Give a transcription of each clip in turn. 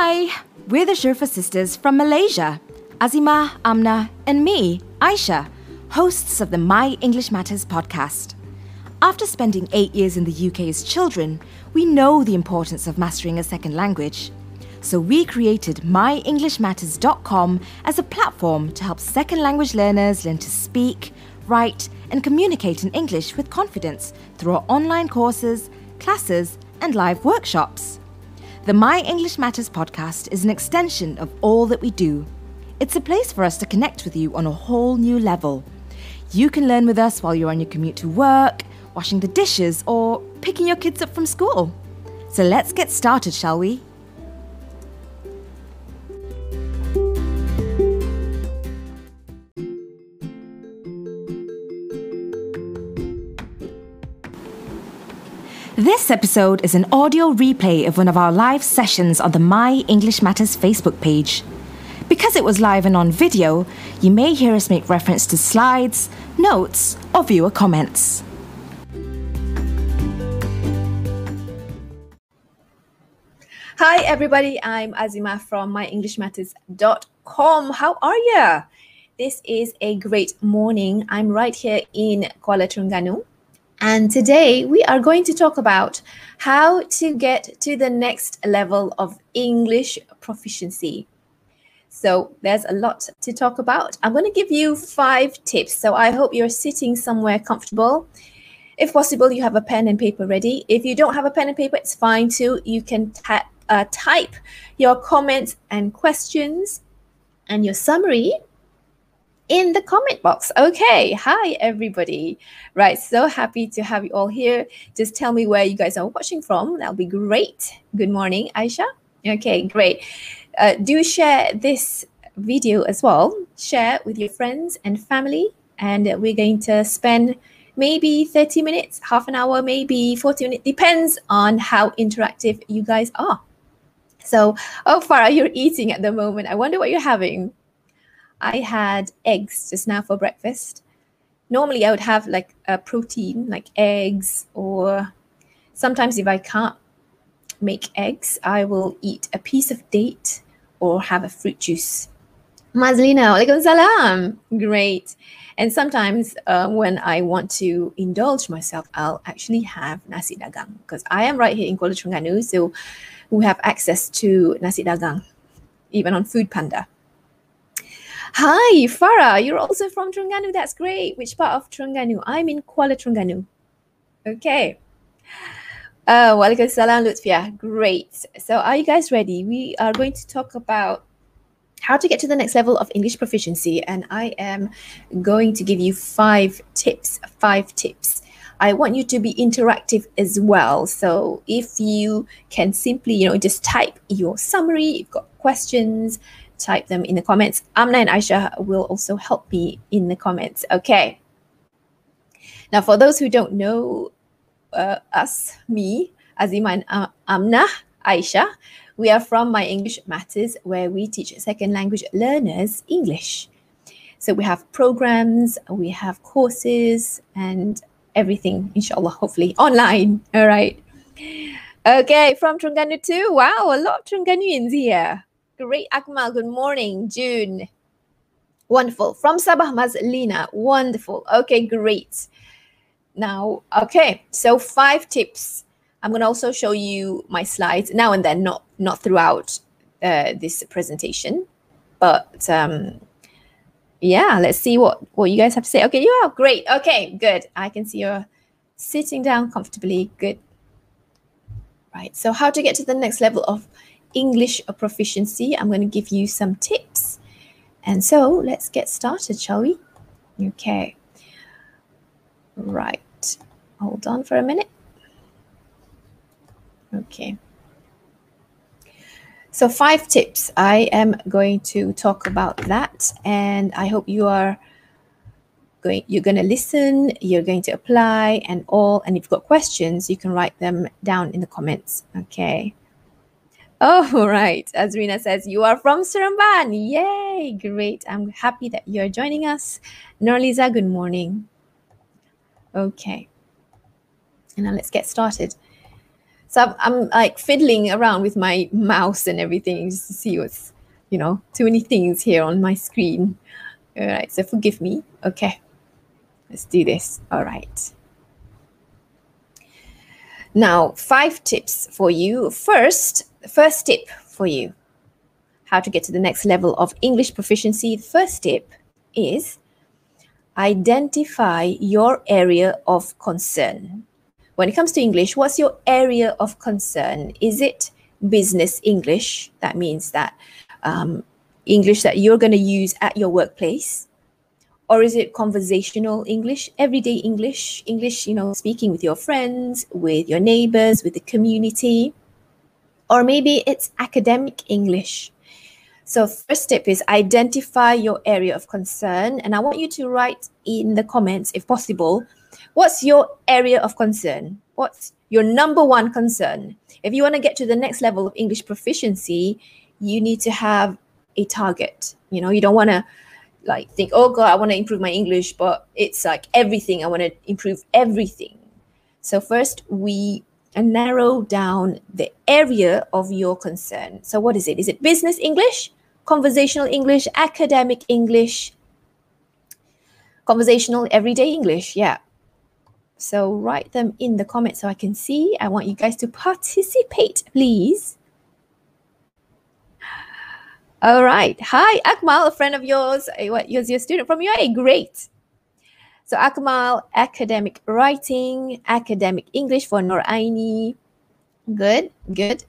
Hi, we're the Shurfa sisters from Malaysia. Azima, Amna, and me, Aisha, hosts of the My English Matters podcast. After spending eight years in the UK as children, we know the importance of mastering a second language. So we created myenglishmatters.com as a platform to help second language learners learn to speak, write, and communicate in English with confidence through our online courses, classes, and live workshops. The My English Matters podcast is an extension of all that we do. It's a place for us to connect with you on a whole new level. You can learn with us while you're on your commute to work, washing the dishes, or picking your kids up from school. So let's get started, shall we? This episode is an audio replay of one of our live sessions on the My English Matters Facebook page. Because it was live and on video, you may hear us make reference to slides, notes, or viewer comments. Hi, everybody. I'm Azima from myenglishmatters.com. How are you? This is a great morning. I'm right here in Kuala Terengganu. And today we are going to talk about how to get to the next level of English proficiency. So there's a lot to talk about. I'm going to give you five tips. So I hope you're sitting somewhere comfortable. If possible, you have a pen and paper ready. If you don't have a pen and paper, it's fine too. You can uh, type your comments and questions and your summary in the comment box. Okay. Hi, everybody. Right. So happy to have you all here. Just tell me where you guys are watching from. That'll be great. Good morning, Aisha. Okay, great. Uh, do share this video as well. Share with your friends and family. And we're going to spend maybe 30 minutes, half an hour, maybe 40 minutes. Depends on how interactive you guys are. So, oh, Farah, you're eating at the moment. I wonder what you're having. I had eggs just now for breakfast. Normally, I would have like a protein, like eggs, or sometimes if I can't make eggs, I will eat a piece of date or have a fruit juice. Mazlina, alaikum salam. Great. And sometimes uh, when I want to indulge myself, I'll actually have nasi dagang because I am right here in Kuala Terengganu. So we have access to nasi dagang, even on Food Panda. Hi, Farah, you're also from Terengganu. That's great. Which part of Terengganu? I'm in Kuala Terengganu. Okay. Uh, Walaikum salam, Lutfia. Great. So, are you guys ready? We are going to talk about how to get to the next level of English proficiency, and I am going to give you five tips. Five tips. I want you to be interactive as well. So if you can simply, you know, just type your summary, you've got questions, type them in the comments. Amna and Aisha will also help me in the comments. Okay. Now, for those who don't know uh, us, me, Azima and uh, Amna, Aisha, we are from My English Matters, where we teach second language learners English. So we have programs, we have courses, and everything, inshallah, hopefully online. All right. Okay, from Terengganu too. Wow, a lot of Terengganuians here. Great, Akmal. Good morning, June. Wonderful. From Sabah, Mazlina. Wonderful. Okay, great. Now, okay, so five tips. I'm going to also show you my slides now and then, not not throughout uh, this presentation, but um, yeah, let's see what what you guys have to say. Okay, you are great. Okay, good. I can see you're sitting down comfortably. Good. Right. So, how to get to the next level of English proficiency? I'm going to give you some tips. And so, let's get started, shall we? Okay. Right. Hold on for a minute. Okay. So five tips. I am going to talk about that, and I hope you are going. You're going to listen. You're going to apply, and all. And if you've got questions, you can write them down in the comments. Okay. Oh, right. Azrina says, you are from Seremban. Yay! Great. I'm happy that you're joining us. Norliza, good morning. Okay. And now let's get started. So I'm, I'm like fiddling around with my mouse and everything just to see what's, you know, too many things here on my screen. All right, so forgive me. Okay, let's do this. All right. Now, five tips for you. First, first tip for you how to get to the next level of English proficiency. The first tip is identify your area of concern. When it comes to English, what's your area of concern? Is it business English? That means that um, English that you're going to use at your workplace? Or is it conversational English, everyday English, English, you know, speaking with your friends, with your neighbors, with the community? Or maybe it's academic English. So, first tip is identify your area of concern. And I want you to write in the comments, if possible, what's your area of concern? What's your number one concern? If you want to get to the next level of English proficiency, you need to have a target. You know, you don't want to like think, oh God, I want to improve my English, but it's like everything. I want to improve everything. So first we narrow down the area of your concern. So what is it? Is it business English, conversational English, academic English, conversational everyday English? Yeah. So write them in the comments so I can see. I want you guys to participate, please. All right. Hi, Akmal, a friend of yours. Eh, what was your student from UAE? Great. So Akmal, academic writing, academic English for Noraini. Good, good.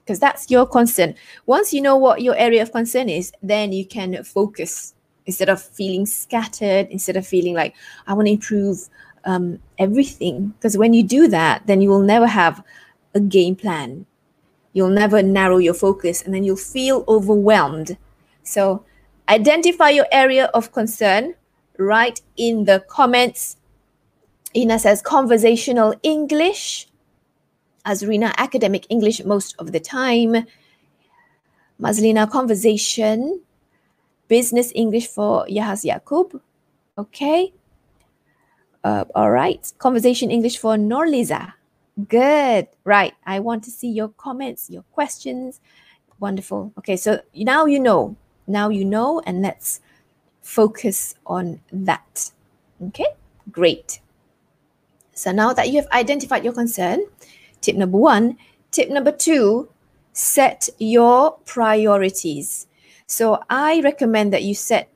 Because that's your concern. Once you know what your area of concern is, then you can focus instead of feeling scattered, instead of feeling like, I want to improve um, everything. Because when you do that, then you will never have a game plan you'll never narrow your focus and then you'll feel overwhelmed. So identify your area of concern, write in the comments. Ina says conversational English. Azrina, academic English most of the time. Mazlina, conversation. Business English for Yahas Yakub. Okay. Uh, all right. Conversation English for Norliza. Good. Right. I want to see your comments, your questions. Wonderful. Okay, so now you know. Now you know, and let's focus on that. Okay, great. So now that you have identified your concern, tip number one, tip number two, set your priorities. So I recommend that you set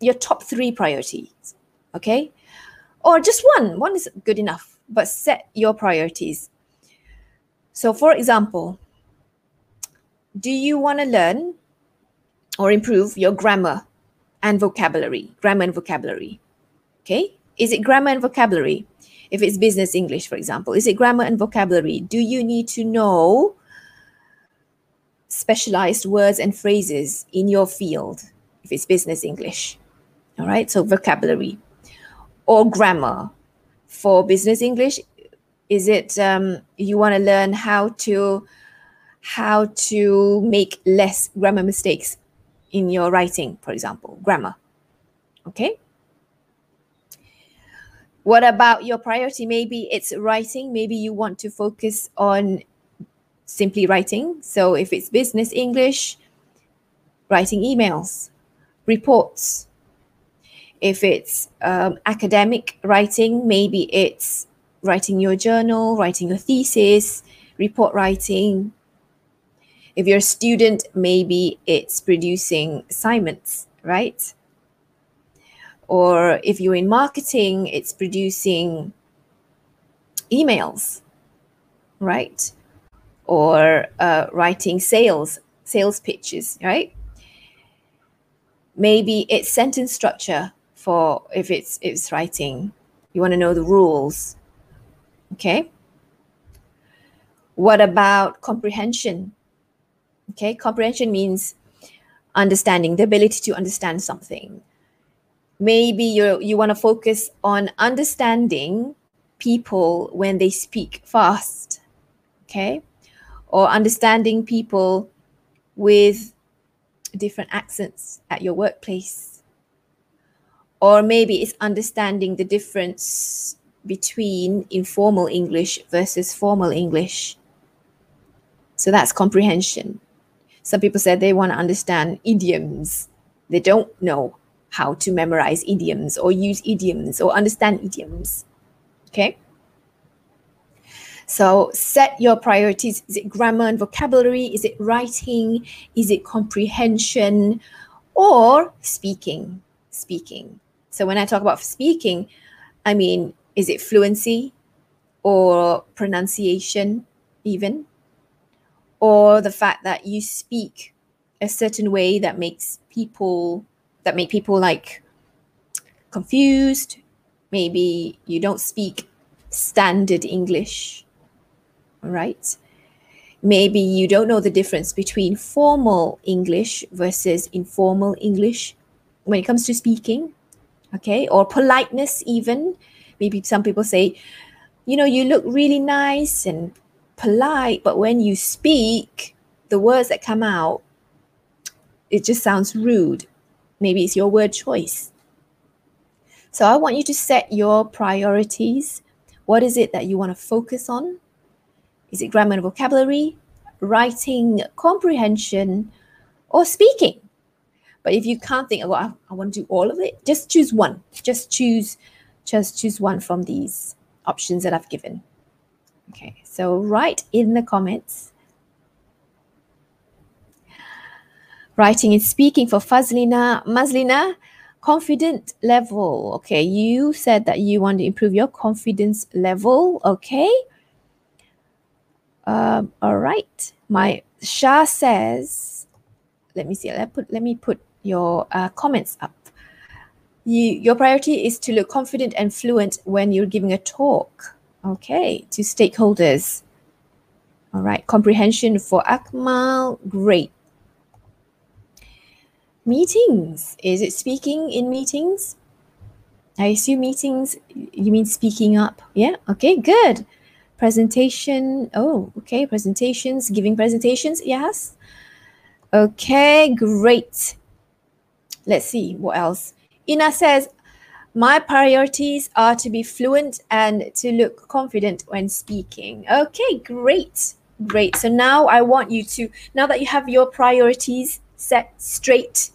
your top three priorities. Okay, or just one. One is good enough but set your priorities. So, for example, do you want to learn or improve your grammar and vocabulary? Grammar and vocabulary. Okay. Is it grammar and vocabulary? If it's business English, for example, is it grammar and vocabulary? Do you need to know specialized words and phrases in your field if it's business English? All right. So, vocabulary or grammar for business English? Is it um, you want to learn how to how to make less grammar mistakes in your writing, for example, grammar? Okay. What about your priority? Maybe it's writing. Maybe you want to focus on simply writing. So if it's business English, writing emails, reports, if it's um, academic writing, maybe it's writing your journal, writing your thesis, report writing. If you're a student, maybe it's producing assignments, right? Or if you're in marketing, it's producing emails, right? Or uh, writing sales, sales pitches, right? Maybe it's sentence structure for if it's it's writing you want to know the rules okay what about comprehension okay comprehension means understanding the ability to understand something maybe you you want to focus on understanding people when they speak fast okay or understanding people with different accents at your workplace or maybe it's understanding the difference between informal English versus formal English. So that's comprehension. Some people said they want to understand idioms. They don't know how to memorize idioms or use idioms or understand idioms. Okay? So set your priorities. Is it grammar and vocabulary? Is it writing? Is it comprehension? Or speaking? Speaking. So when I talk about speaking, I mean, is it fluency or pronunciation, even? Or the fact that you speak a certain way that makes people that make people like confused. Maybe you don't speak standard English right? Maybe you don't know the difference between formal English versus informal English when it comes to speaking, okay? Or politeness, even. Maybe some people say, you know, you look really nice and polite, but when you speak, the words that come out, it just sounds rude. Maybe it's your word choice. So I want you to set your priorities. What is it that you want to focus on? Is it grammar and vocabulary, writing comprehension, or speaking? But if you can't think, oh, I, I want to do all of it, just choose one. Just choose, just choose one from these options that I've given. Okay, so write in the comments. Writing and speaking for Fazlina. Mazlina, confident level. Okay, you said that you want to improve your confidence level. Okay. Um, all right. My Shah says, let me see. Let put. Let me put your uh, comments up. You, your priority is to look confident and fluent when you're giving a talk. Okay, to stakeholders. All right, comprehension for Akmal. Great. Meetings. Is it speaking in meetings? I assume meetings, you mean speaking up? Yeah, okay, good presentation oh okay presentations giving presentations yes okay great let's see what else ina says my priorities are to be fluent and to look confident when speaking. Okay great. Great. So now i want you to now that you have your priorities set straight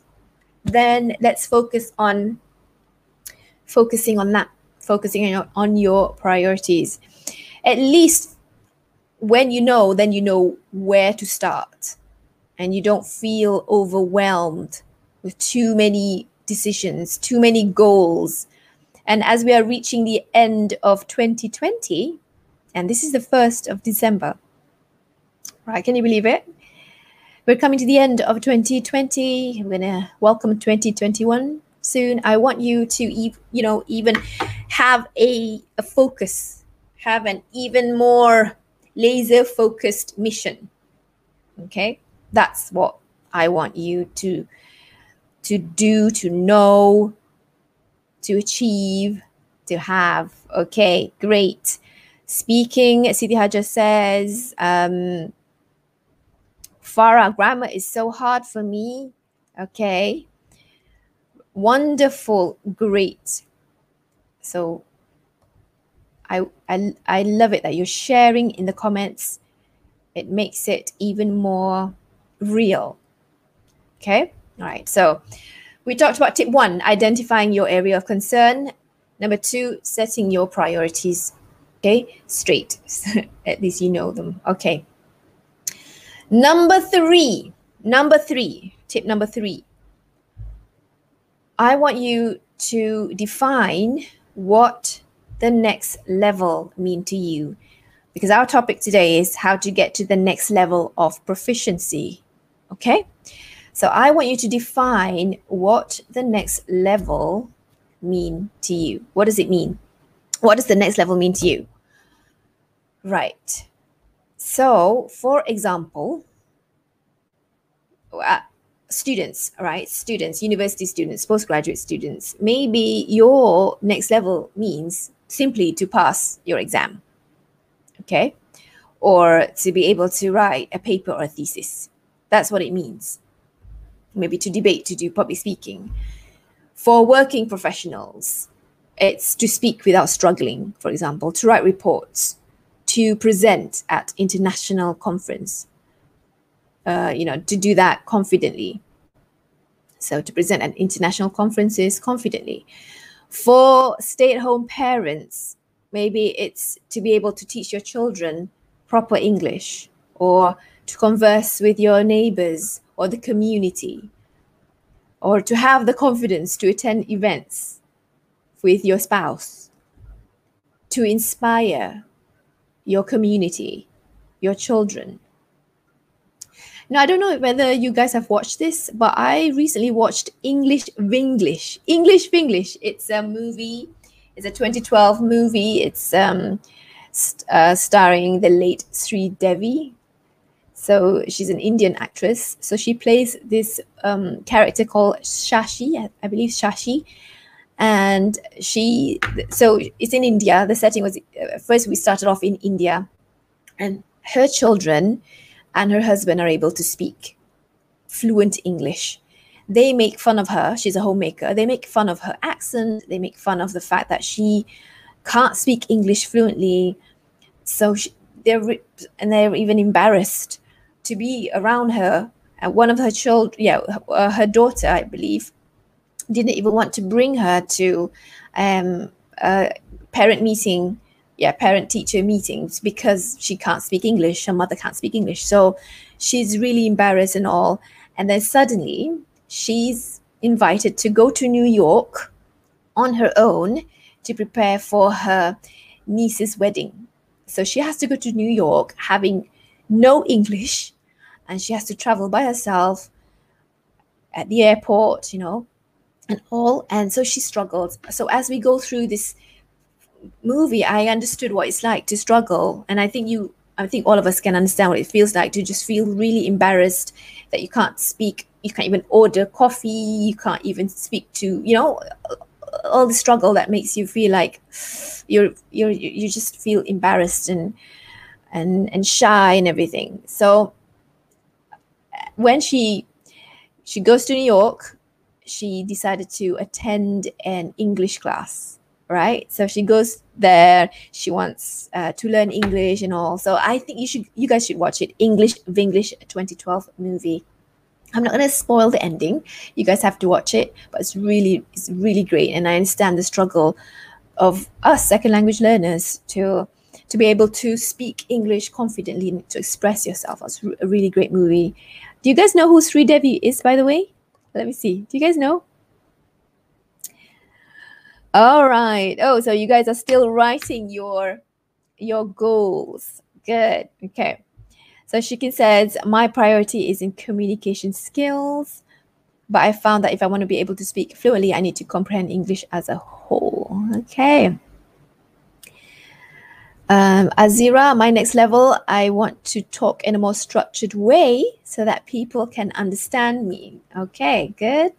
then let's focus on focusing on that focusing on your, on your priorities. At least when you know, then you know where to start. And you don't feel overwhelmed with too many decisions, too many goals. And as we are reaching the end of 2020, and this is the 1st of December, right? Can you believe it? We're coming to the end of 2020. We're going to welcome 2021 soon. I want you to, you know, even have a, a focus have an even more laser focused mission. Okay? That's what I want you to to do, to know, to achieve, to have. Okay, great. Speaking, Siti Haja says, um, Farah, grammar is so hard for me. Okay. Wonderful, great. So I, I, I love it that you're sharing in the comments. It makes it even more real. Okay. All right. So we talked about tip one, identifying your area of concern. Number two, setting your priorities. Okay. Straight. At least you know them. Okay. Number three, number three, tip number three. I want you to define what the next level mean to you? Because our topic today is how to get to the next level of proficiency. Okay? So I want you to define what the next level mean to you. What does it mean? What does the next level mean to you? Right. So, for example, uh, students, right? Students, university students, postgraduate students, maybe your next level means simply to pass your exam, okay? Or to be able to write a paper or a thesis. That's what it means. Maybe to debate, to do public speaking. For working professionals, it's to speak without struggling, for example, to write reports, to present at international conference, uh, you know, to do that confidently. So to present at international conferences confidently. For stay-at-home parents, maybe it's to be able to teach your children proper English or to converse with your neighbors or the community or to have the confidence to attend events with your spouse, to inspire your community, your children. Now, I don't know whether you guys have watched this, but I recently watched English Vinglish. English Vinglish. It's a movie. It's a 2012 movie. It's um, st- uh, starring the late Sridevi. So she's an Indian actress. So she plays this um, character called Shashi, I believe Shashi, and she so it's in india. The setting was uh, first we started off in india. And her children and her husband are able to speak fluent english. They make fun of her. She's a homemaker. They make fun of her accent. They make fun of the fact that she can't speak english fluently. So she, they're and they're even embarrassed to be around her and one of her children yeah uh, her daughter i believe didn't even want to bring her to um, a parent meeting yeah parent teacher meetings because she can't speak english her mother can't speak english. So she's really embarrassed and all. And then suddenly she's invited to go to new york on her own to prepare for her niece's wedding. So she has to go to new york having no english and she has to travel by herself at the airport you know and all. And so she struggled. So as we go through this movie i understood what it's like to struggle. And i think you i think all of us can understand what it feels like to just feel really embarrassed that you can't speak you can't even order coffee you can't even speak to you know all the struggle that makes you feel like you're you're you just feel embarrassed and and and shy and everything. So when she she goes to new york she decided to attend an English class, right? So she goes there. She wants uh, to learn English and all. So I think you should, you guys should watch it. English Vinglish 2012 movie. I'm not gonna spoil the ending. You guys have to watch it, but it's really, it's really great. And I understand the struggle of us second language learners to to be able to speak English confidently and to express yourself. It's a really great movie. Do you guys know who Sridevi is, by the way? Let me see. Do you guys know? All right. Oh, so you guys are still writing your your goals. Good. Okay. So Shikin says, my priority is in communication skills, but I found that if I want to be able to speak fluently, I need to comprehend English as a whole. Okay. Um, Azira, my next level, I want to talk in a more structured way so that people can understand me. Okay, good.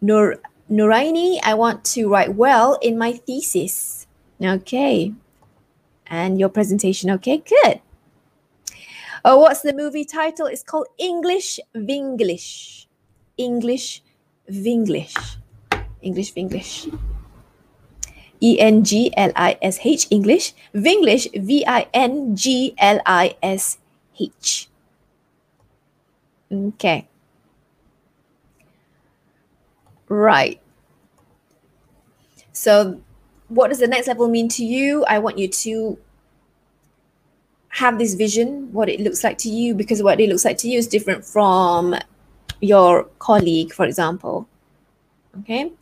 Nur Nuraini, I want to write well in my thesis. Okay. And your presentation. Okay, good. Oh, what's the movie title? It's called English Vinglish. English Vinglish. English Vinglish. E N G L I S H, English. Vinglish, V I N G L I S H. Okay. Right. So, what does the next level mean to you? I want you to have this vision, what it looks like to you, because what it looks like to you is different from your colleague, for example. Okay.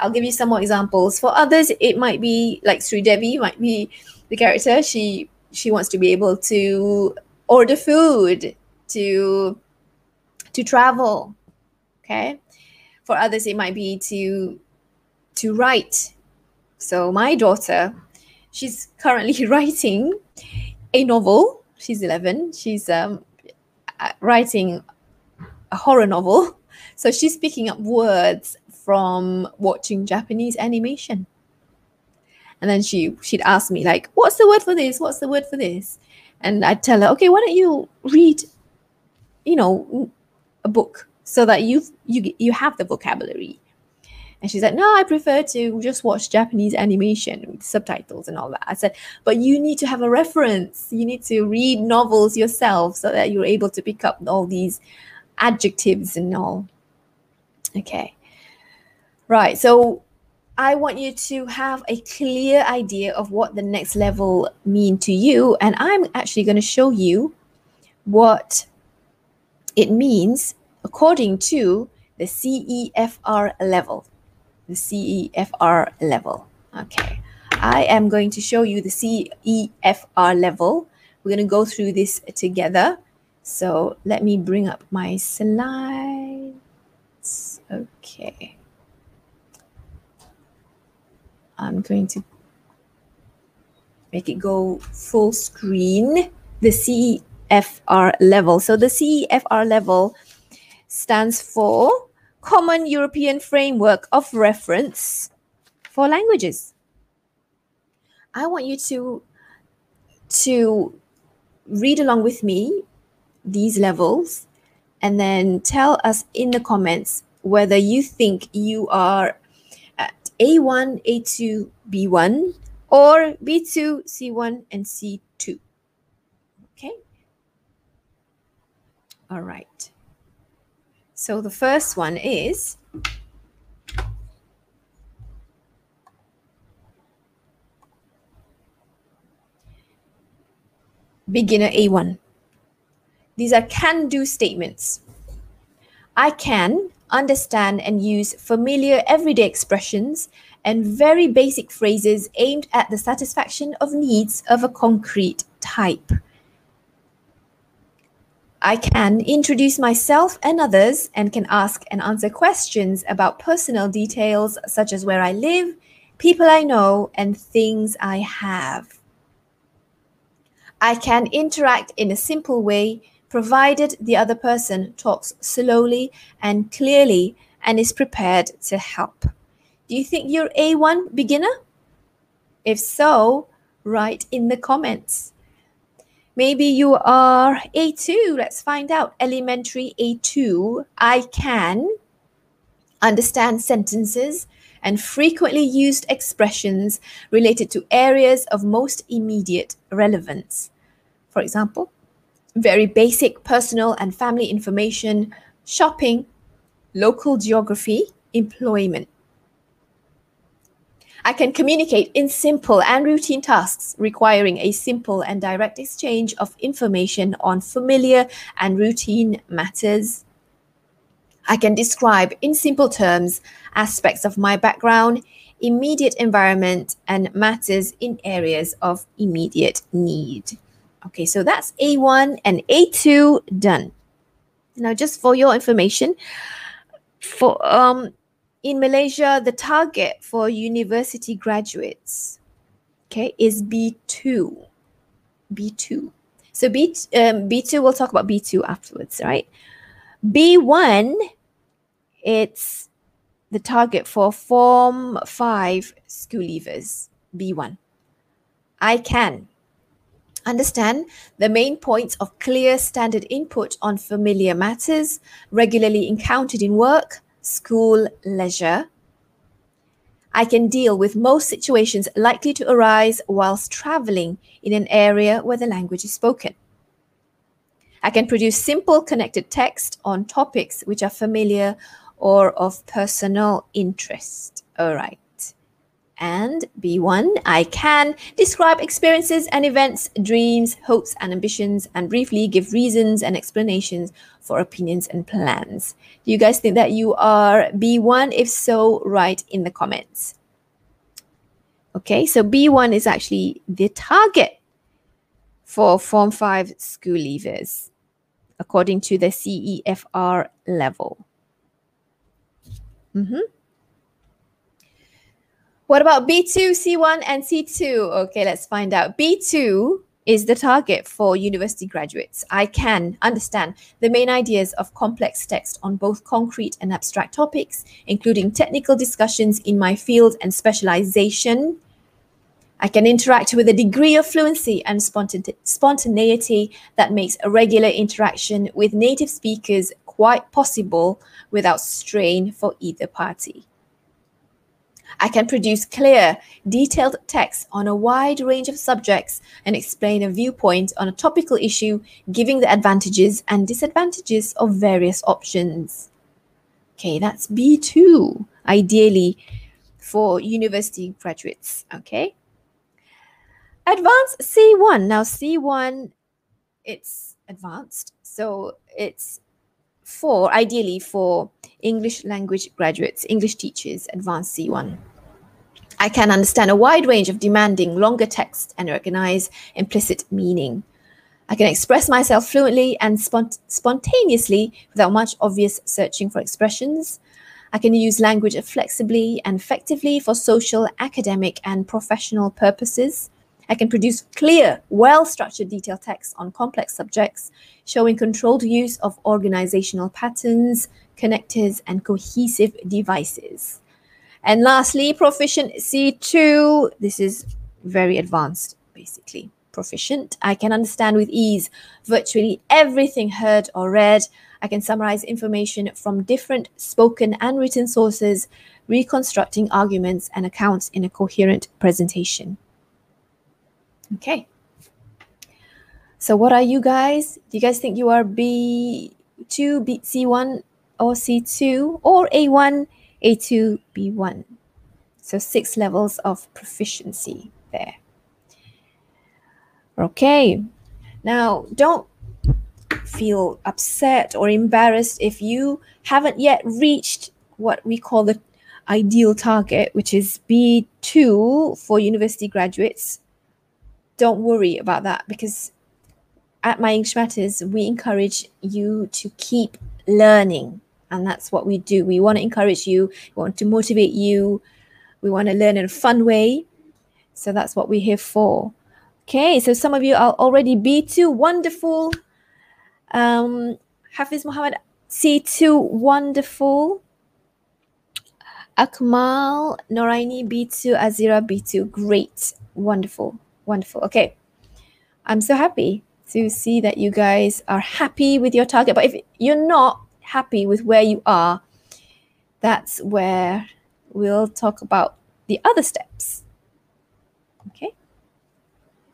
I'll give you some more examples. For others, it might be like Sridevi might be the character. She she wants to be able to order food, to to travel. Okay. For others, it might be to to write. So my daughter, she's currently writing a novel. She's 11. She's um, writing a horror novel. So she's picking up words from watching Japanese animation. And then she she'd ask me like, "What's the word for this? What's the word for this?" And I'd tell her, "Okay, why don't you read, you know, a book so that you you you have the vocabulary." And she's like, no, I prefer to just watch Japanese animation with subtitles and all that. I said, but you need to have a reference. You need to read novels yourself so that you're able to pick up all these adjectives and all. Okay. Right. So I want you to have a clear idea of what the next level mean to you. And I'm actually going to show you what it means according to the CEFR level the CEFR level. Okay, I am going to show you the CEFR level. We're going to go through this together. So let me bring up my slides. Okay. I'm going to make it go full screen. The CEFR level. So the CEFR level stands for common European framework of reference for languages. I want you to, to read along with me these levels and then tell us in the comments whether you think you are A1, A2, B1 or B2, C1, and C2. Okay? All right. So the first one is beginner A1. These are can do statements. I can understand and use familiar everyday expressions and very basic phrases aimed at the satisfaction of needs of a concrete type. I can introduce myself and others and can ask and answer questions about personal details such as where I live, people I know, and things I have. I can interact in a simple way provided the other person talks slowly and clearly and is prepared to help. Do you think you're A1 beginner? If so, write in the comments. Maybe you are A2. Let's find out. Elementary A2. I can understand sentences and frequently used expressions related to areas of most immediate relevance. For example, very basic personal and family information, shopping, local geography, employment. I can communicate in simple and routine tasks requiring a simple and direct exchange of information on familiar and routine matters. I can describe in simple terms aspects of my background, immediate environment, and matters in areas of immediate need. Okay, so that's A1 and A2 done. Now, just for your information, for um, in Malaysia, the target for university graduates, okay, is B2. B2. So B, um, B2, we'll talk about B2 afterwards, right? B1, it's the target for Form 5 school leavers, B1. I can understand the main points of clear standard input on familiar matters regularly encountered in work, school leisure. I can deal with most situations likely to arise whilst traveling in an area where the language is spoken. I can produce simple connected text on topics which are familiar or of personal interest. All right. And B1, I can describe experiences and events, dreams, hopes, and ambitions, and briefly give reasons and explanations for opinions and plans. Do you guys think that you are B1? If so, write in the comments. Okay, so B1 is actually the target for Form 5 school leavers, according to the CEFR level. Mm-hmm. What about B2, C1, and C2? Okay, let's find out. B2 is the target for university graduates. I can understand the main ideas of complex text on both concrete and abstract topics, including technical discussions in my field and specialization. I can interact with a degree of fluency and spontaneity that makes a regular interaction with native speakers quite possible without strain for either party. I can produce clear, detailed text on a wide range of subjects and explain a viewpoint on a topical issue, giving the advantages and disadvantages of various options. Okay, that's B2, ideally for university graduates. Okay. Advanced C1. Now, C1, it's advanced. So it's for ideally for English language graduates, English teachers, advanced C1. I can understand a wide range of demanding longer text and recognize implicit meaning. I can express myself fluently and spont- spontaneously without much obvious searching for expressions. I can use language flexibly and effectively for social, academic, and professional purposes. I can produce clear, well structured detailed text on complex subjects, showing controlled use of organizational patterns, connectors, and cohesive devices. And lastly, proficient C2. This is very advanced, basically. Proficient. I can understand with ease virtually everything heard or read. I can summarize information from different spoken and written sources, reconstructing arguments and accounts in a coherent presentation. Okay. So what are you guys? Do you guys think you are B2, B, C1 or C2 or A1, A2, B1? So six levels of proficiency there. Okay. Now, don't feel upset or embarrassed if you haven't yet reached what we call the ideal target, which is B2 for university graduates don't worry about that because at My English Matters, we encourage you to keep learning. And that's what we do. We want to encourage you, we want to motivate you, we want to learn in a fun way. So that's what we're here for. Okay, so some of you are already B2, wonderful. Um, Hafiz Muhammad, C2, wonderful. Akmal, Noraini, B2, Azira, B2, great, wonderful. Wonderful. Okay. I'm so happy to see that you guys are happy with your target. But if you're not happy with where you are, that's where we'll talk about the other steps. Okay.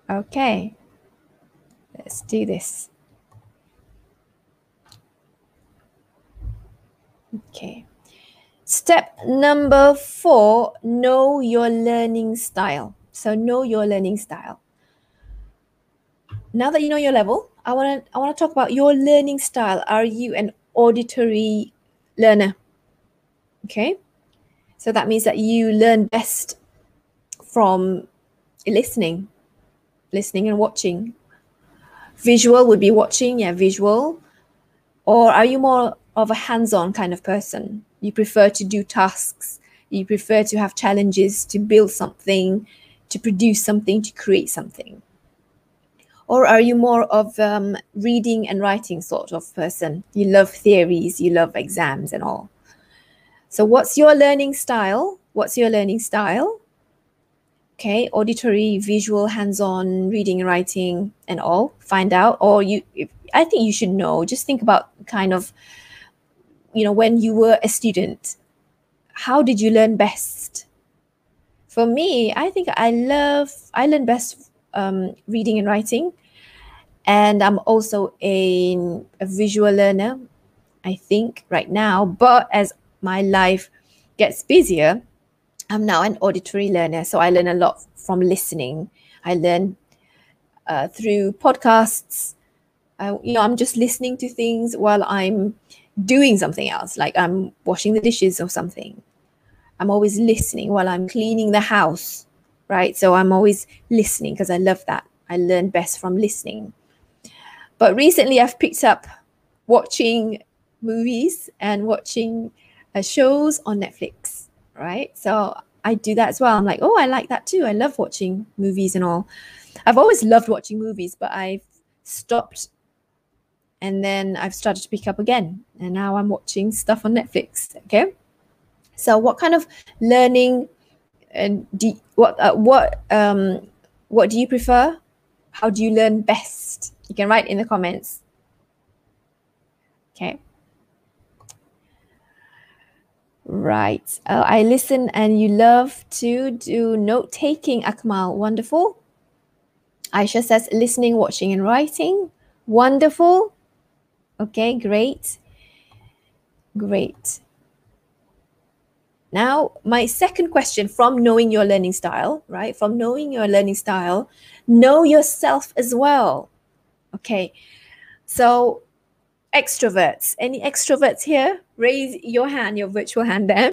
Okay. Let's do this. Okay. Step number four know your learning style. So know your learning style. Now that you know your level, I want to I want to talk about your learning style. Are you an auditory learner? Okay? So that means that you learn best from listening, listening and watching. Visual would be watching, yeah, visual. Or are you more of a hands-on kind of person? You prefer to do tasks, you prefer to have challenges to build something, to produce something, to create something? Or are you more of um, reading and writing sort of person? You love theories, you love exams and all. So, what's your learning style? What's your learning style? Okay, auditory, visual, hands-on, reading and writing, and all. Find out, or you. I think you should know. Just think about kind of, you know, when you were a student, how did you learn best? For me, I think I love, I learn best um, reading and writing. And I'm also a, a visual learner, I think, right now. But as my life gets busier, I'm now an auditory learner. So I learn a lot from listening. I learn uh, through podcasts. You know, I'm just listening to things while I'm doing something else, like I'm washing the dishes or something. I'm always listening while I'm cleaning the house, right? So I'm always listening because I love that. I learn best from listening. But recently I've picked up watching movies and watching uh, shows on Netflix, right? So I do that as well. I'm like, oh, I like that too. I love watching movies and all. I've always loved watching movies, but I've stopped and then I've started to pick up again. And now I'm watching stuff on Netflix. Okay. So, what kind of learning and do what uh, what um what do you prefer? How do you learn best? You can write in the comments. Okay. Right. Uh, I listen and you love to do note taking, Akmal. Wonderful. Aisha says listening, watching, and writing. Wonderful. Okay, great. Great. Now, my second question from knowing your learning style, right? From knowing your learning style, know yourself as well. Okay. So, extroverts, any extroverts here? Raise your hand, your virtual hand there.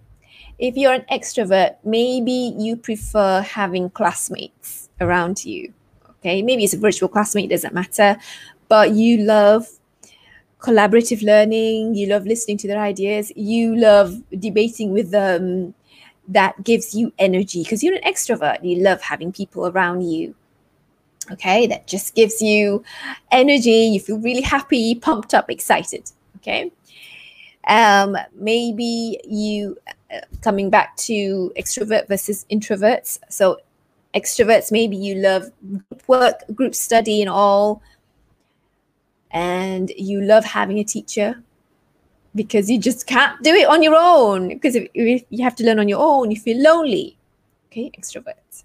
If you're an extrovert, maybe you prefer having classmates around you. Okay. Maybe it's a virtual classmate, doesn't matter. But you love collaborative learning, you love listening to their ideas, you love debating with them. That gives you energy because you're an extrovert. You love having people around you. Okay, that just gives you energy. You feel really happy, pumped up, excited. Okay, um, maybe you uh, coming back to extrovert versus introverts. So, extroverts, maybe you love group work, group study, and all and you love having a teacher because you just can't do it on your own. Because if, if you have to learn on your own you feel lonely. Okay extroverts.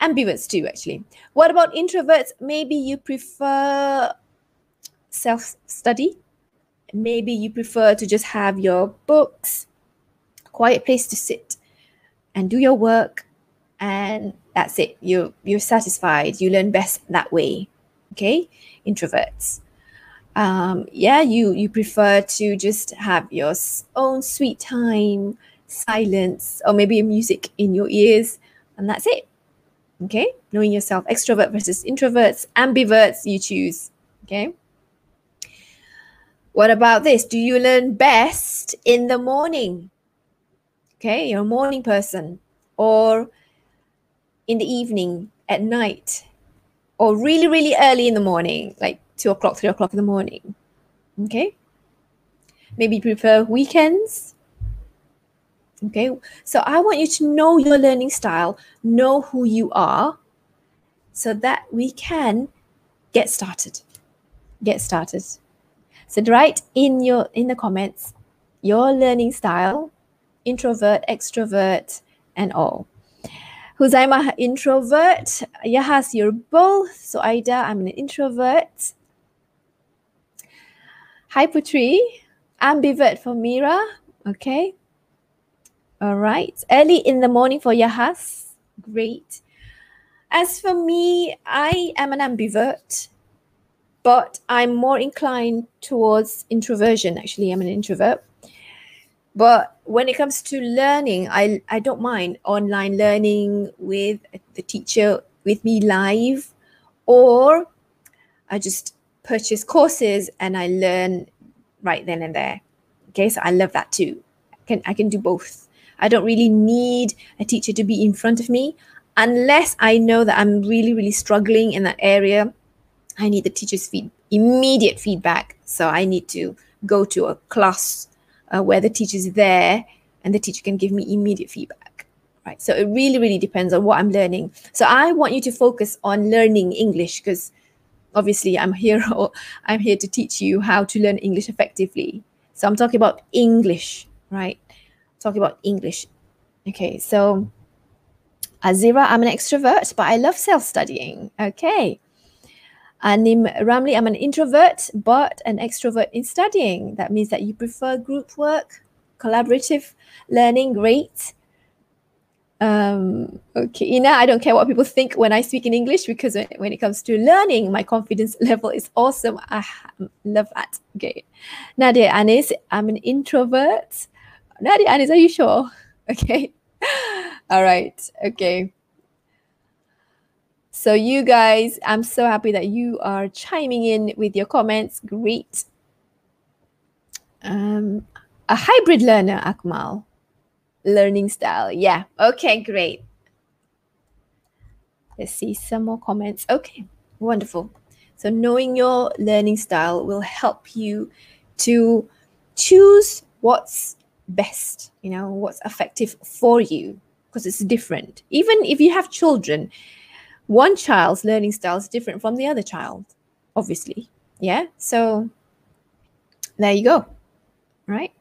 Ambiverts too actually. What about introverts? Maybe you prefer self study maybe you prefer to just have your books quiet place to sit and do your work and that's it. You you're satisfied. You learn best that way okay? Introverts. Um, yeah you you prefer to just have your own sweet time silence or maybe music in your ears and that's it okay? Knowing yourself extrovert versus introverts ambiverts you choose okay? What about this? Do you learn best in the morning? Okay you're a morning person or in the evening at night or really, really early in the morning, like two o'clock, three o'clock in the morning. Okay. Maybe prefer weekends. Okay. So I want you to know your learning style, know who you are, so that we can get started. Get started. So write in your in the comments your learning style, introvert, extrovert, and all. Huzaima, introvert. Yahas, you're both. So Aida, I'm an introvert. Hi Putri, ambivert for Mira. Okay. All right. Early in the morning for Yahas. Great. As for me, I am an ambivert, but I'm more inclined towards introversion. Actually, I'm an introvert. But when it comes to learning, I, I don't mind online learning with the teacher with me live, or I just purchase courses and I learn right then and there. Okay, so I love that too. I can I can do both. I don't really need a teacher to be in front of me unless I know that I'm really, really struggling in that area. I need the teacher's feed immediate feedback. So I need to go to a class uh, where the teacher is there and the teacher can give me immediate feedback right? So it really really depends on what i'm learning. So i want you to focus on learning english because obviously i'm here i'm here to teach you how to learn english effectively. So i'm talking about english right? Talking about english. Okay so azira i'm an extrovert but i love self-studying. Okay Anim Ramli, I'm an introvert, but an extrovert in studying. That means that you prefer group work, collaborative learning. Great. Um, okay, Ina, I don't care what people think when I speak in English because when, it comes to learning, my confidence level is awesome. I love that. Okay. Nadia Anis, I'm an introvert. Nadia Anis, are you sure? Okay. All right. Okay. So, you guys, I'm so happy that you are chiming in with your comments. Great. Um, a hybrid learner, Akmal. Learning style. Yeah. Okay, great. Let's see some more comments. Okay, wonderful. So, knowing your learning style will help you to choose what's best, you know, what's effective for you because it's different. Even if you have children, one child's learning style is different from the other child, obviously. Yeah. So there you go. Right.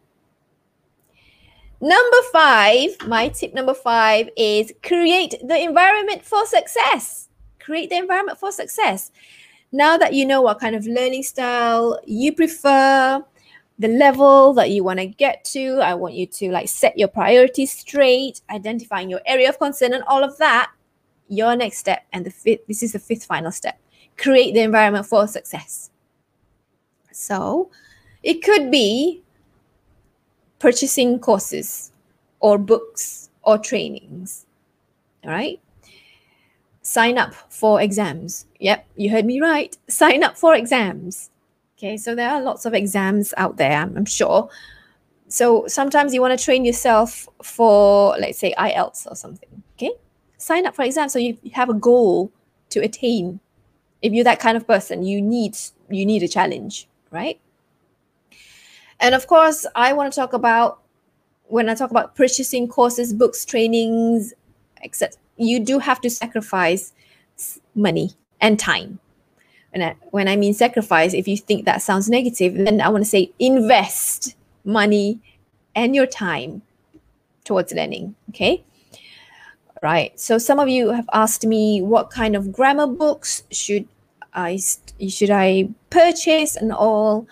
Number five, my tip number five is create the environment for success. Create the environment for success. Now that you know what kind of learning style you prefer, the level that you want to get to, I want you to like set your priorities straight, identifying your area of concern and all of that. Your next step, and the fifth, this is the fifth final step create the environment for success. So it could be purchasing courses or books or trainings. All right. Sign up for exams. Yep, you heard me right. Sign up for exams. Okay, so there are lots of exams out there, I'm, sure. So sometimes you want to train yourself for, let's say, IELTS or something. Okay, sign up for exams so you have a goal to attain. If you're that kind of person, you need you need a challenge, right? And of course, I want to talk about when I talk about purchasing courses, books, trainings, etc. You do have to sacrifice money and time. And I, when I mean sacrifice, if you think that sounds negative, then I want to say invest money and your time towards learning. Okay. Right. So some of you have asked me what kind of grammar books should I should I purchase and all.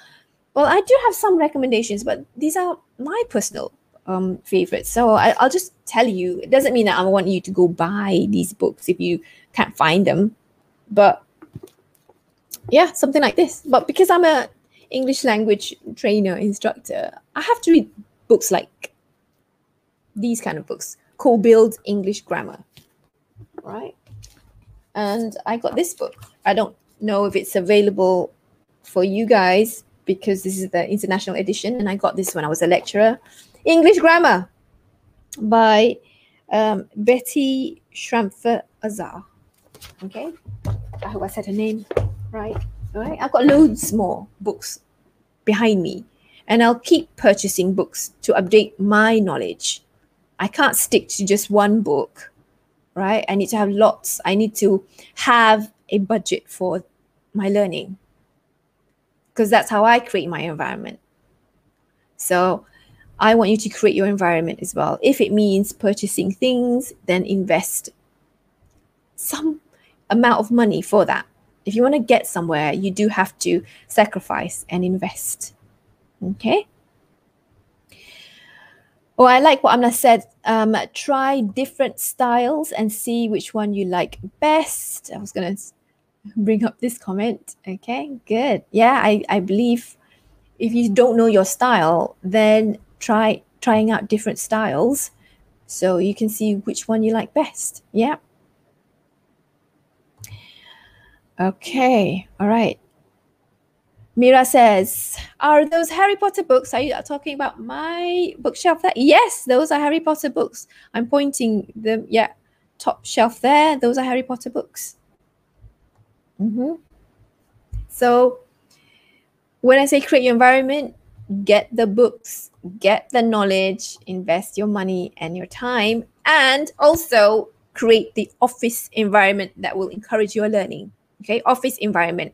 Well, I do have some recommendations, but these are my personal um, favorites. So I, will just tell you. It doesn't mean that I want you to go buy these books if you can't find them, but yeah, something like this. But because I'm a English language trainer instructor, I have to read books like these kind of books. COBUILD English grammar, right? And I got this book. I don't know if it's available for you guys because this is the international edition, and I got this when I was a lecturer. English Grammar by um, Betty Schrampfer Azar. Okay, I hope I said her name right. All right, I've got loads more books behind me, and I'll keep purchasing books to update my knowledge. I can't stick to just one book, right? I need to have lots. I need to have a budget for my learning because that's how I create my environment. So I want you to create your environment as well. If it means purchasing things, then invest some amount of money for that. If you want to get somewhere, you do have to sacrifice and invest. Okay? Oh, I like what Amna said. Um, try different styles and see which one you like best. I was going to bring up this comment. Okay, good. Yeah, I, I believe if you don't know your style, then try trying out different styles so you can see which one you like best. Yeah. Okay, all right. Mira says, Are those Harry Potter books? Are you talking about my bookshelf there? Yes, those are Harry Potter books. I'm pointing them, yeah, top shelf there. Those are Harry Potter books. Mm-hmm. So when I say create your environment, get the books, get the knowledge, invest your money and your time, and also create the office environment that will encourage your learning. Okay, office environment.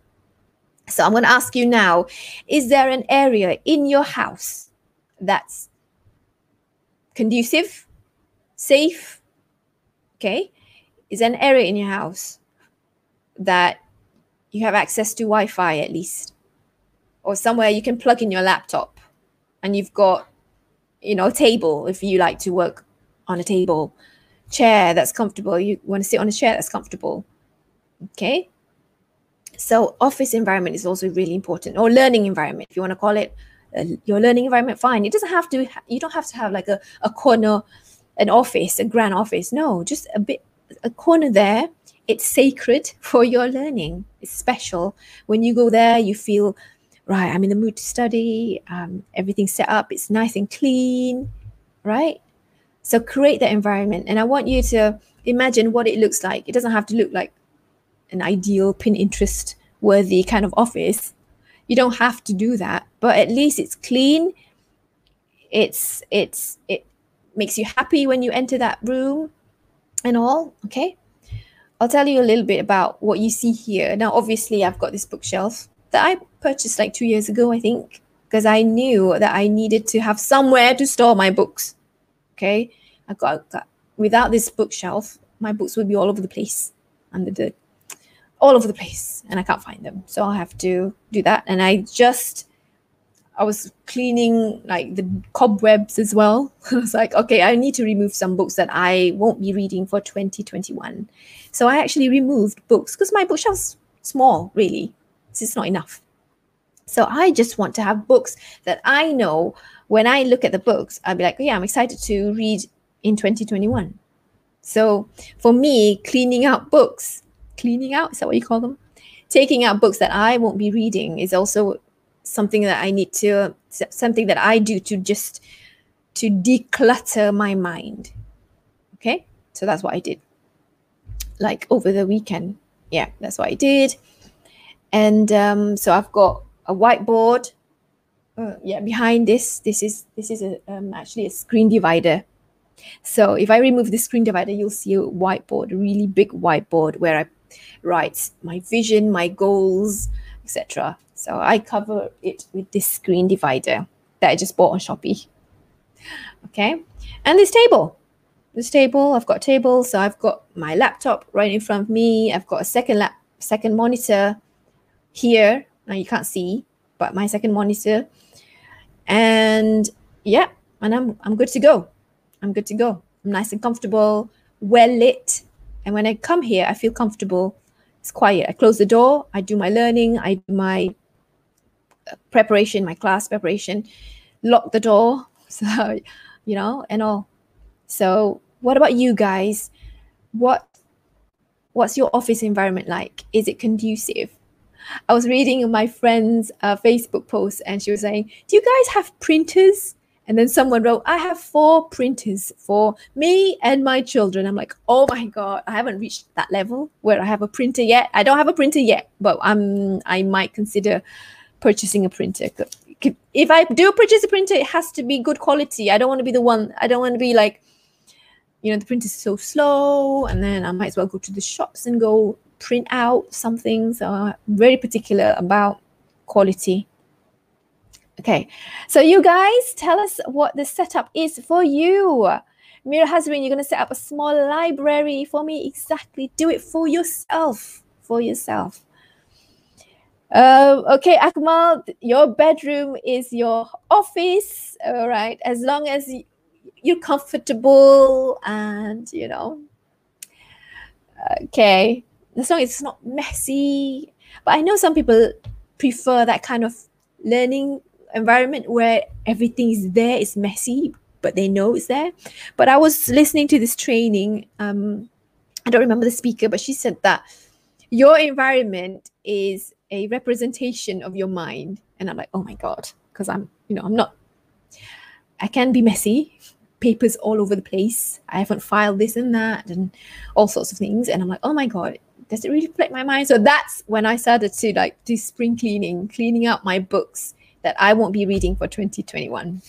So I'm going to ask you now is there an area in your house that's conducive, safe? Okay, is there an area in your house that you have access to Wi-Fi at least, or somewhere you can plug in your laptop, and you've got, you know, a table if you like to work on a table, chair that's comfortable. You want to sit on a chair that's comfortable. Okay. So office environment is also really important, or learning environment, if you want to call it uh, your learning environment. Fine. It doesn't have to. You don't have to have like a, a corner, an office, a grand office. No, just a bit, a corner there it's sacred for your learning. It's special. When you go there, you feel, right, I'm in the mood to study. Um, everything's set up. It's nice and clean, right? So create that environment. And I want you to imagine what it looks like. It doesn't have to look like an ideal Pinterest worthy kind of office. You don't have to do that, but at least it's clean. It's it's it makes you happy when you enter that room and all, okay? I'll tell you a little bit about what you see here. Now, obviously, I've got this bookshelf that I purchased like two years ago, I think, because I knew that I needed to have somewhere to store my books. Okay, I got, got without this bookshelf, my books would be all over the place under the all over the place and I can't find them. So I'll have to do that. And I just I was cleaning like the cobwebs as well. I was like, okay, I need to remove some books that I won't be reading for 2021. So I actually removed books because my bookshelf's small, really. It's not enough. So I just want to have books that I know when I look at the books, I'll be like, oh, yeah, I'm excited to read in 2021. So for me, cleaning out books, cleaning out, is that what you call them? Taking out books that I won't be reading is also something that I need to, something that I do to just to declutter my mind. Okay, so that's what I did. Like over the weekend, yeah, that's what I did. And um, so I've got a whiteboard. Uh, yeah, behind this, this is this is a, um, actually a screen divider. So if I remove the screen divider, you'll see a whiteboard, a really big whiteboard where I write my vision, my goals, etc. So I cover it with this screen divider that I just bought on Shopee. Okay, and this table. This table, I've got a table, so I've got my laptop right in front of me. I've got a second lap, second monitor here. Now you can't see, but my second monitor. And yeah, and I'm I'm good to go. I'm good to go. I'm nice and comfortable, well lit. And when I come here, I feel comfortable. It's quiet. I close the door, I do my learning, I do my uh, preparation, my class preparation, lock the door. So, you know, and all. So, what about you guys? What what's your office environment like? Is it conducive? I was reading my friend's uh, Facebook post and she was saying, Do you guys have printers? And then someone wrote, I have four printers for me and my children. I'm like, oh my God, I haven't reached that level where I have a printer yet. I don't have a printer yet, but I'm I might consider purchasing a printer. If I do purchase a printer, it has to be good quality. I don't want to be the one, I don't want to be like, you know, the print is so slow, and then I might as well go to the shops and go print out something. So I'm very particular about quality. Okay, so you guys tell us what the setup is for you. Mira Hazrin, you're going to set up a small library for me. Exactly. Do it for yourself. For yourself. Uh, okay, Akmal, your bedroom is your office. All right. As long as you're comfortable and, you know. Okay as long as it's not messy. But I know some people prefer that kind of learning environment where everything is there, it's messy, but they know it's there. But I was listening to this training. Um, I don't remember the speaker, but she said that your environment is a representation of your mind. And I'm like, oh my God, because I'm, you know, I'm not, I can be messy, papers all over the place. I haven't filed this and that and all sorts of things. And I'm like, oh my God, does it really reflect my mind? So that's when I started to like do spring cleaning, cleaning out my books that I won't be reading for 2021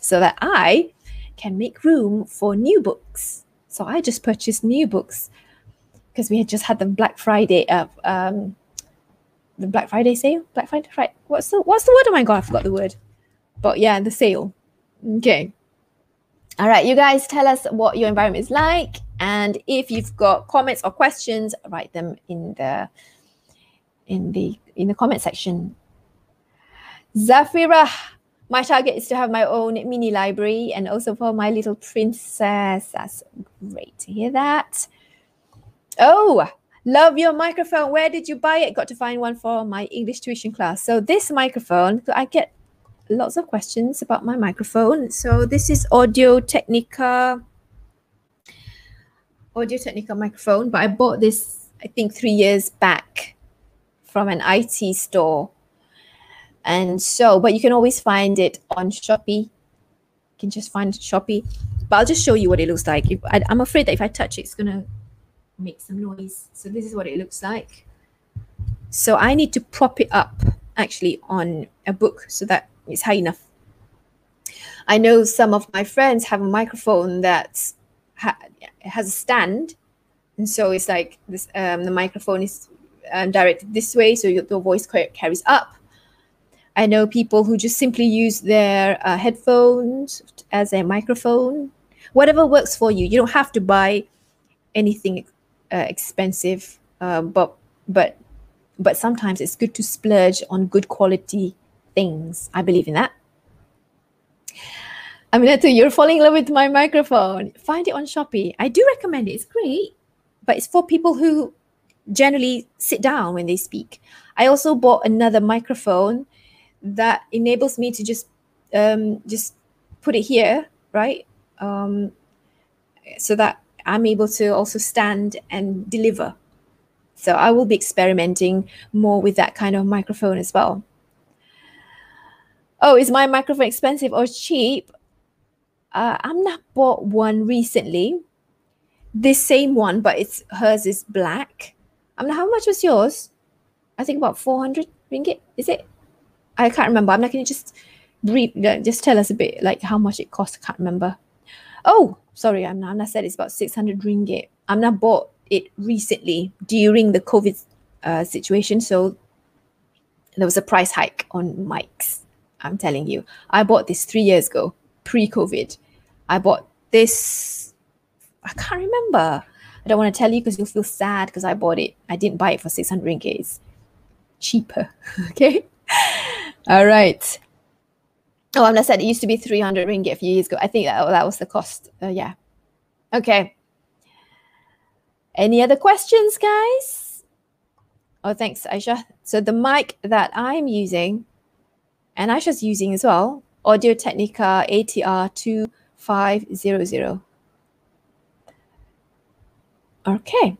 so that I can make room for new books. So I just purchased new books because we had just had the Black Friday uh, um the Black Friday sale. Black Friday, right? What's the what's the word? Oh my god, I forgot the word. But yeah, the sale. Okay. All right, you guys tell us what your environment is like. And if you've got comments or questions, write them in the in the in the comment section. Zafira, my target is to have my own mini library and also for my little princess. That's great to hear that. Oh, love your microphone. Where did you buy it? Got to find one for my English tuition class. So this microphone, I get lots of questions about my microphone. So this is Audio Technica, Audio Technica microphone, but I bought this, I think, three years back from an IT store. And so, but you can always find it on Shopee. You can just find Shopee. But I'll just show you what it looks like. If, I, I'm afraid that if I touch it, it's going to make some noise. So this is what it looks like. So I need to prop it up actually on a book so that it's high enough. I know some of my friends have a microphone that ha- has a stand, and so it's like this. Um, the microphone is um, directed this way, so your, the voice carries up. I know people who just simply use their uh, headphones as a microphone, whatever works for you. You don't have to buy anything uh, expensive, uh, but but but sometimes it's good to splurge on good quality things. I believe in that. Aminatu, you're falling in love with my microphone. Find it on Shopee. I do recommend it. It's great, but it's for people who generally sit down when they speak. I also bought another microphone that enables me to just um, just put it here, right? Um, so that I'm able to also stand and deliver. So I will be experimenting more with that kind of microphone as well. Oh, is my microphone expensive or cheap? Uh, Amna bought one recently. This same one, but it's hers is black. I mean, how much was yours? I think about 400 ringgit. Is it? I can't remember. I'm not going to just read, just tell us a bit like how much it cost. I can't remember. Oh, sorry, Amna, not said it's about 600 ringgit. Amna bought it recently during the COVID uh, situation. So there was a price hike on mics. I'm telling you, I bought this three years ago, pre-COVID. I bought this. I can't remember. I don't want to tell you because you'll feel sad because I bought it. I didn't buy it for 600 ringgit. It's cheaper. okay. All right. Oh, Amna said it used to be 300 ringgit a few years ago. I think that, that was the cost. Uh, yeah. Okay. Any other questions, guys? Oh, thanks, Aisha. So the mic that I'm using, and Aisha's using as well, Audio Technica ATR 2500. Okay.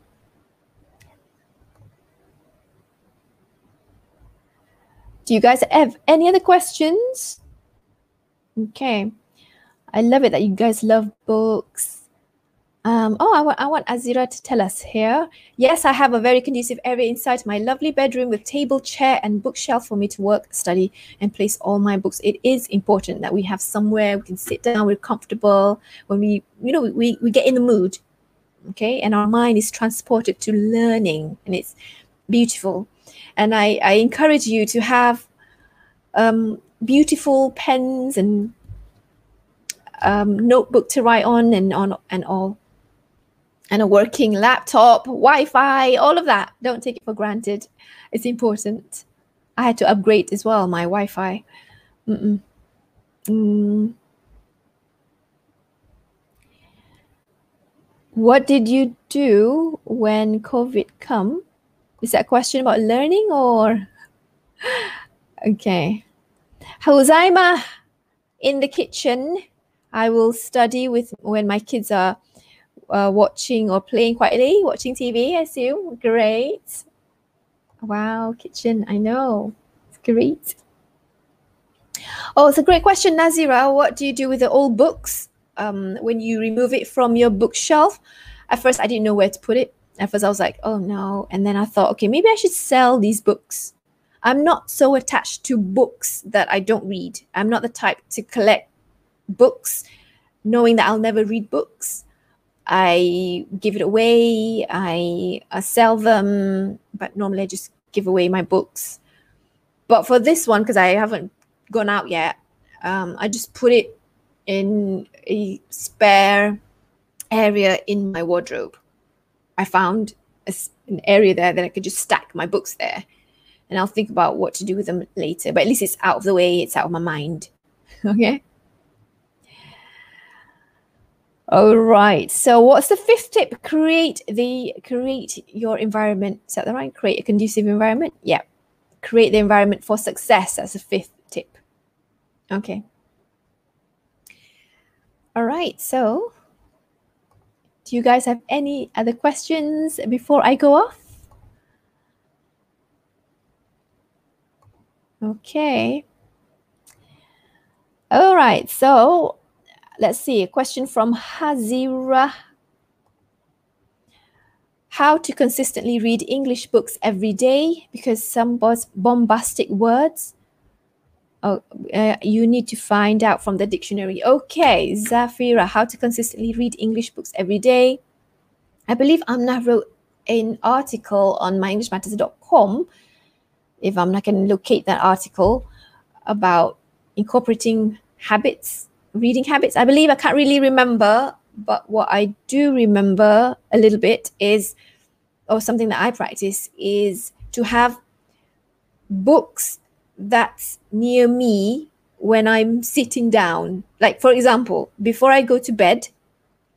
Do you guys have any other questions? Okay. I love it that you guys love books. Um, oh, I want, I want Azira to tell us here. Yes, I have a very conducive area inside my lovely bedroom with table, chair, and bookshelf for me to work, study, and place all my books. It is important that we have somewhere we can sit down, we're comfortable. When we, you know, we, we get in the mood, okay and our mind is transported to learning and it's beautiful and i, I encourage you to have um, beautiful pens and um, notebook to write on and on and all and a working laptop wi-fi all of that don't take it for granted it's important i had to upgrade as well my wi-fi Mm-mm. Mm. What did you do when COVID come? Is that a question about learning or? okay. Huzaima in the kitchen. I will study with when my kids are uh, watching or playing quietly, watching TV, I assume. Great. Wow, kitchen. I know. It's great. Oh, it's a great question, Nazira. What do you do with the old books? um, when you remove it from your bookshelf, at first I didn't know where to put it. At first I was like, oh no. And then I thought, okay, maybe I should sell these books. I'm not so attached to books that I don't read. I'm not the type to collect books knowing that I'll never read books. I give it away, I, I sell them, but normally I just give away my books. But for this one, because I haven't gone out yet, um, I just put it in a spare area in my wardrobe. I found a, an area there that I could just stack my books there. And I'll think about what to do with them later. But at least it's out of the way, it's out of my mind. okay. All right. So what's the fifth tip? Create the create your environment. Is that the right? Create a conducive environment. Yeah. Create the environment for success. That's the fifth tip. Okay. All right, so do you guys have any other questions before I go off? Okay. All right, so let's see, a question from Hazira. How to consistently read English books every day because some bombastic words Oh, uh, you need to find out from the dictionary. Okay, Zafira, how to consistently read English books every day. I believe Amna wrote an article on myenglishmatters.com. If I'm not going to locate that article about incorporating habits reading habits. I believe I can't really remember, but what I do remember a little bit is, or something that I practice is to have books that's near me when I'm sitting down. Like for example, before I go to bed,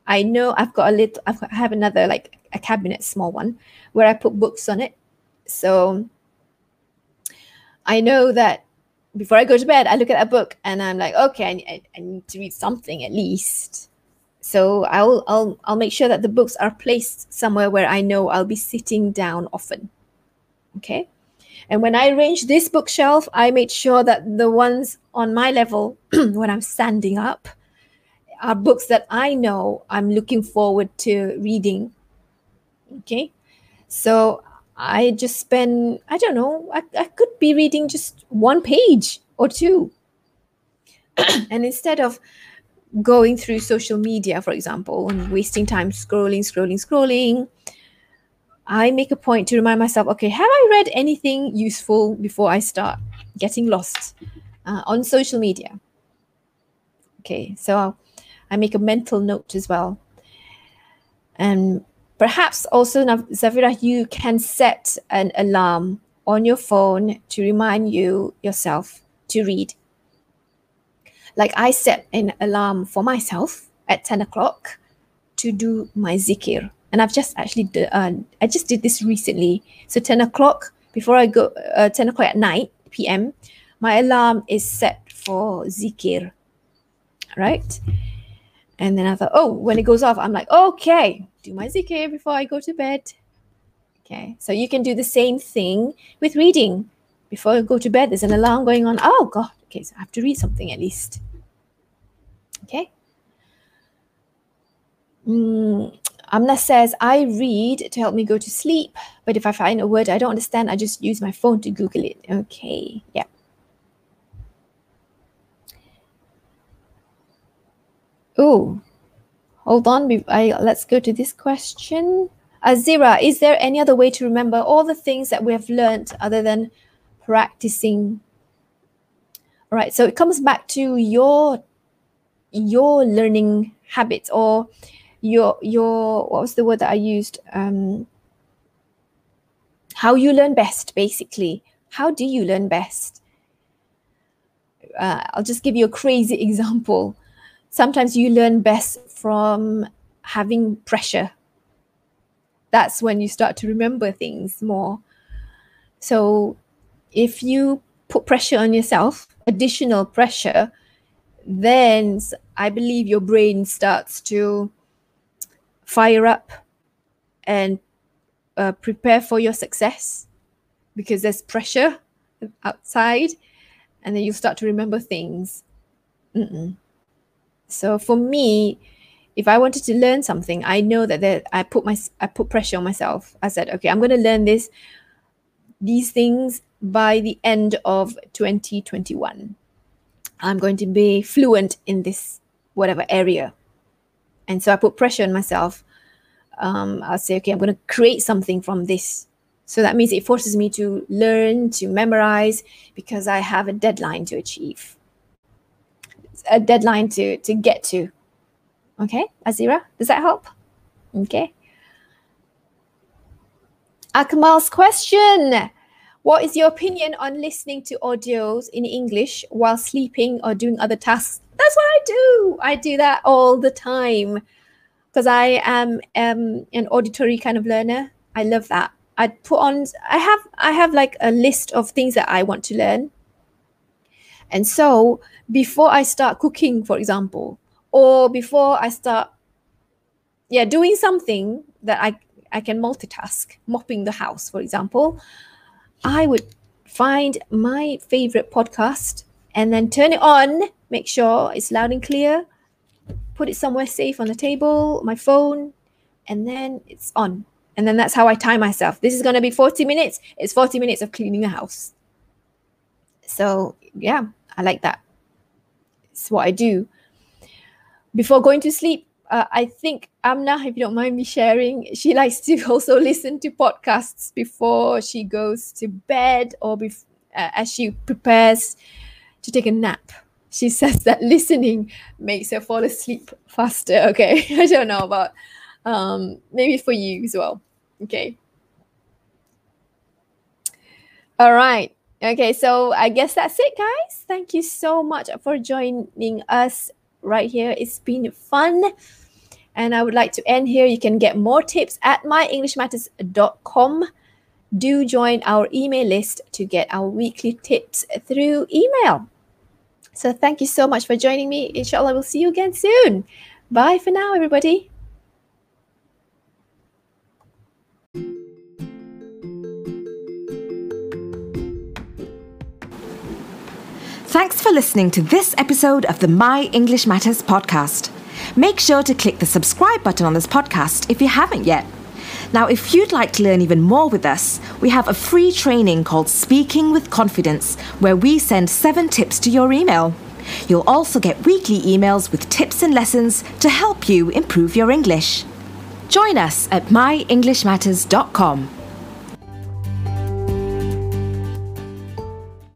I know I've got a little. I've got, I have another like a cabinet, small one, where I put books on it. So I know that before I go to bed, I look at a book and I'm like, okay, I, I need to read something at least. So I'll I'll I'll make sure that the books are placed somewhere where I know I'll be sitting down often. Okay. And when I arrange this bookshelf, I made sure that the ones on my level when I'm standing up are books that I know I'm looking forward to reading. Okay. So I just spend, I don't know, I, I could be reading just one page or two. and instead of going through social media, for example, and wasting time scrolling, scrolling, scrolling, I make a point to remind myself okay, have I read anything useful before I start getting lost uh, on social media? Okay, so I make a mental note as well. And Perhaps also, Zafira, you can set an alarm on your phone to remind you yourself to read. Like I set an alarm for myself at 10 o'clock to do my zikir. And I've just actually, uh, I just did this recently. So 10 o'clock, before I go, uh, 10 o'clock at night, PM, my alarm is set for zikir, right? And then I thought, oh, when it goes off, I'm like, okay, do my zikir before I go to bed. Okay, so you can do the same thing with reading. Before you go to bed, there's an alarm going on. Oh, God. Okay, so I have to read something at least. Okay. Mm, Amna says, I read to help me go to sleep, but if I find a word I don't understand, I just use my phone to Google it. Okay, yeah. Oh, hold on. I, let's go to this question. Azira, is there any other way to remember all the things that we have learned other than practicing? All right, so it comes back to your your learning habits or your your what was the word that I used? Um, how you learn best, basically. How do you learn best? Uh, I'll just give you a crazy example sometimes you learn best from having pressure. That's when you start to remember things more. So if you put pressure on yourself, additional pressure, then I believe your brain starts to fire up and uh, prepare for your success because there's pressure outside and then you start to remember things. Mm-mm. So for me, if I wanted to learn something, I know that there, I put my I put pressure on myself. I said, okay, I'm going to learn this these things by the end of 2021. I'm going to be fluent in this whatever area. And so I put pressure on myself. Um, I'll say, okay, I'm going to create something from this. So that means it forces me to learn, to memorize, because I have a deadline to achieve a deadline to to get to. Okay, Azira, does that help? Okay. Akmal's question. What is your opinion on listening to audios in English while sleeping or doing other tasks? That's what I do. I do that all the time because I am um, an auditory kind of learner. I love that. I put on. I have. I have like a list of things that I want to learn, and so before I start cooking, for example, or before I start, yeah, doing something that I, I can multitask, mopping the house, for example, I would find my favorite podcast and then turn it on, make sure it's loud and clear, put it somewhere safe on the table, my phone, and then it's on. And then that's how I time myself. This is going to be 40 minutes. It's 40 minutes of cleaning the house. So, yeah, I like that. It's what I do. Before going to sleep, uh, I think Amna, if you don't mind me sharing, she likes to also listen to podcasts before she goes to bed or bef- uh, as she prepares to take a nap. she says that listening makes her fall asleep faster. Okay, I don't know about um, maybe for you as well. Okay. All right. Okay, so I guess that's it, guys. Thank you so much for joining us right here. It's been fun. And I would like to end here. You can get more tips at myenglishmatters.com. Do join our email list to get our weekly tips through email. So thank you so much for joining me. Inshallah, we'll see you again soon. Bye for now, everybody. Thanks for listening to this episode of the My English Matters podcast. Make sure to click the subscribe button on this podcast if you haven't yet. Now, if you'd like to learn even more with us, we have a free training called Speaking with Confidence, where we send seven tips to your email. You'll also get weekly emails with tips and lessons to help you improve your English. Join us at myenglishmatters.com.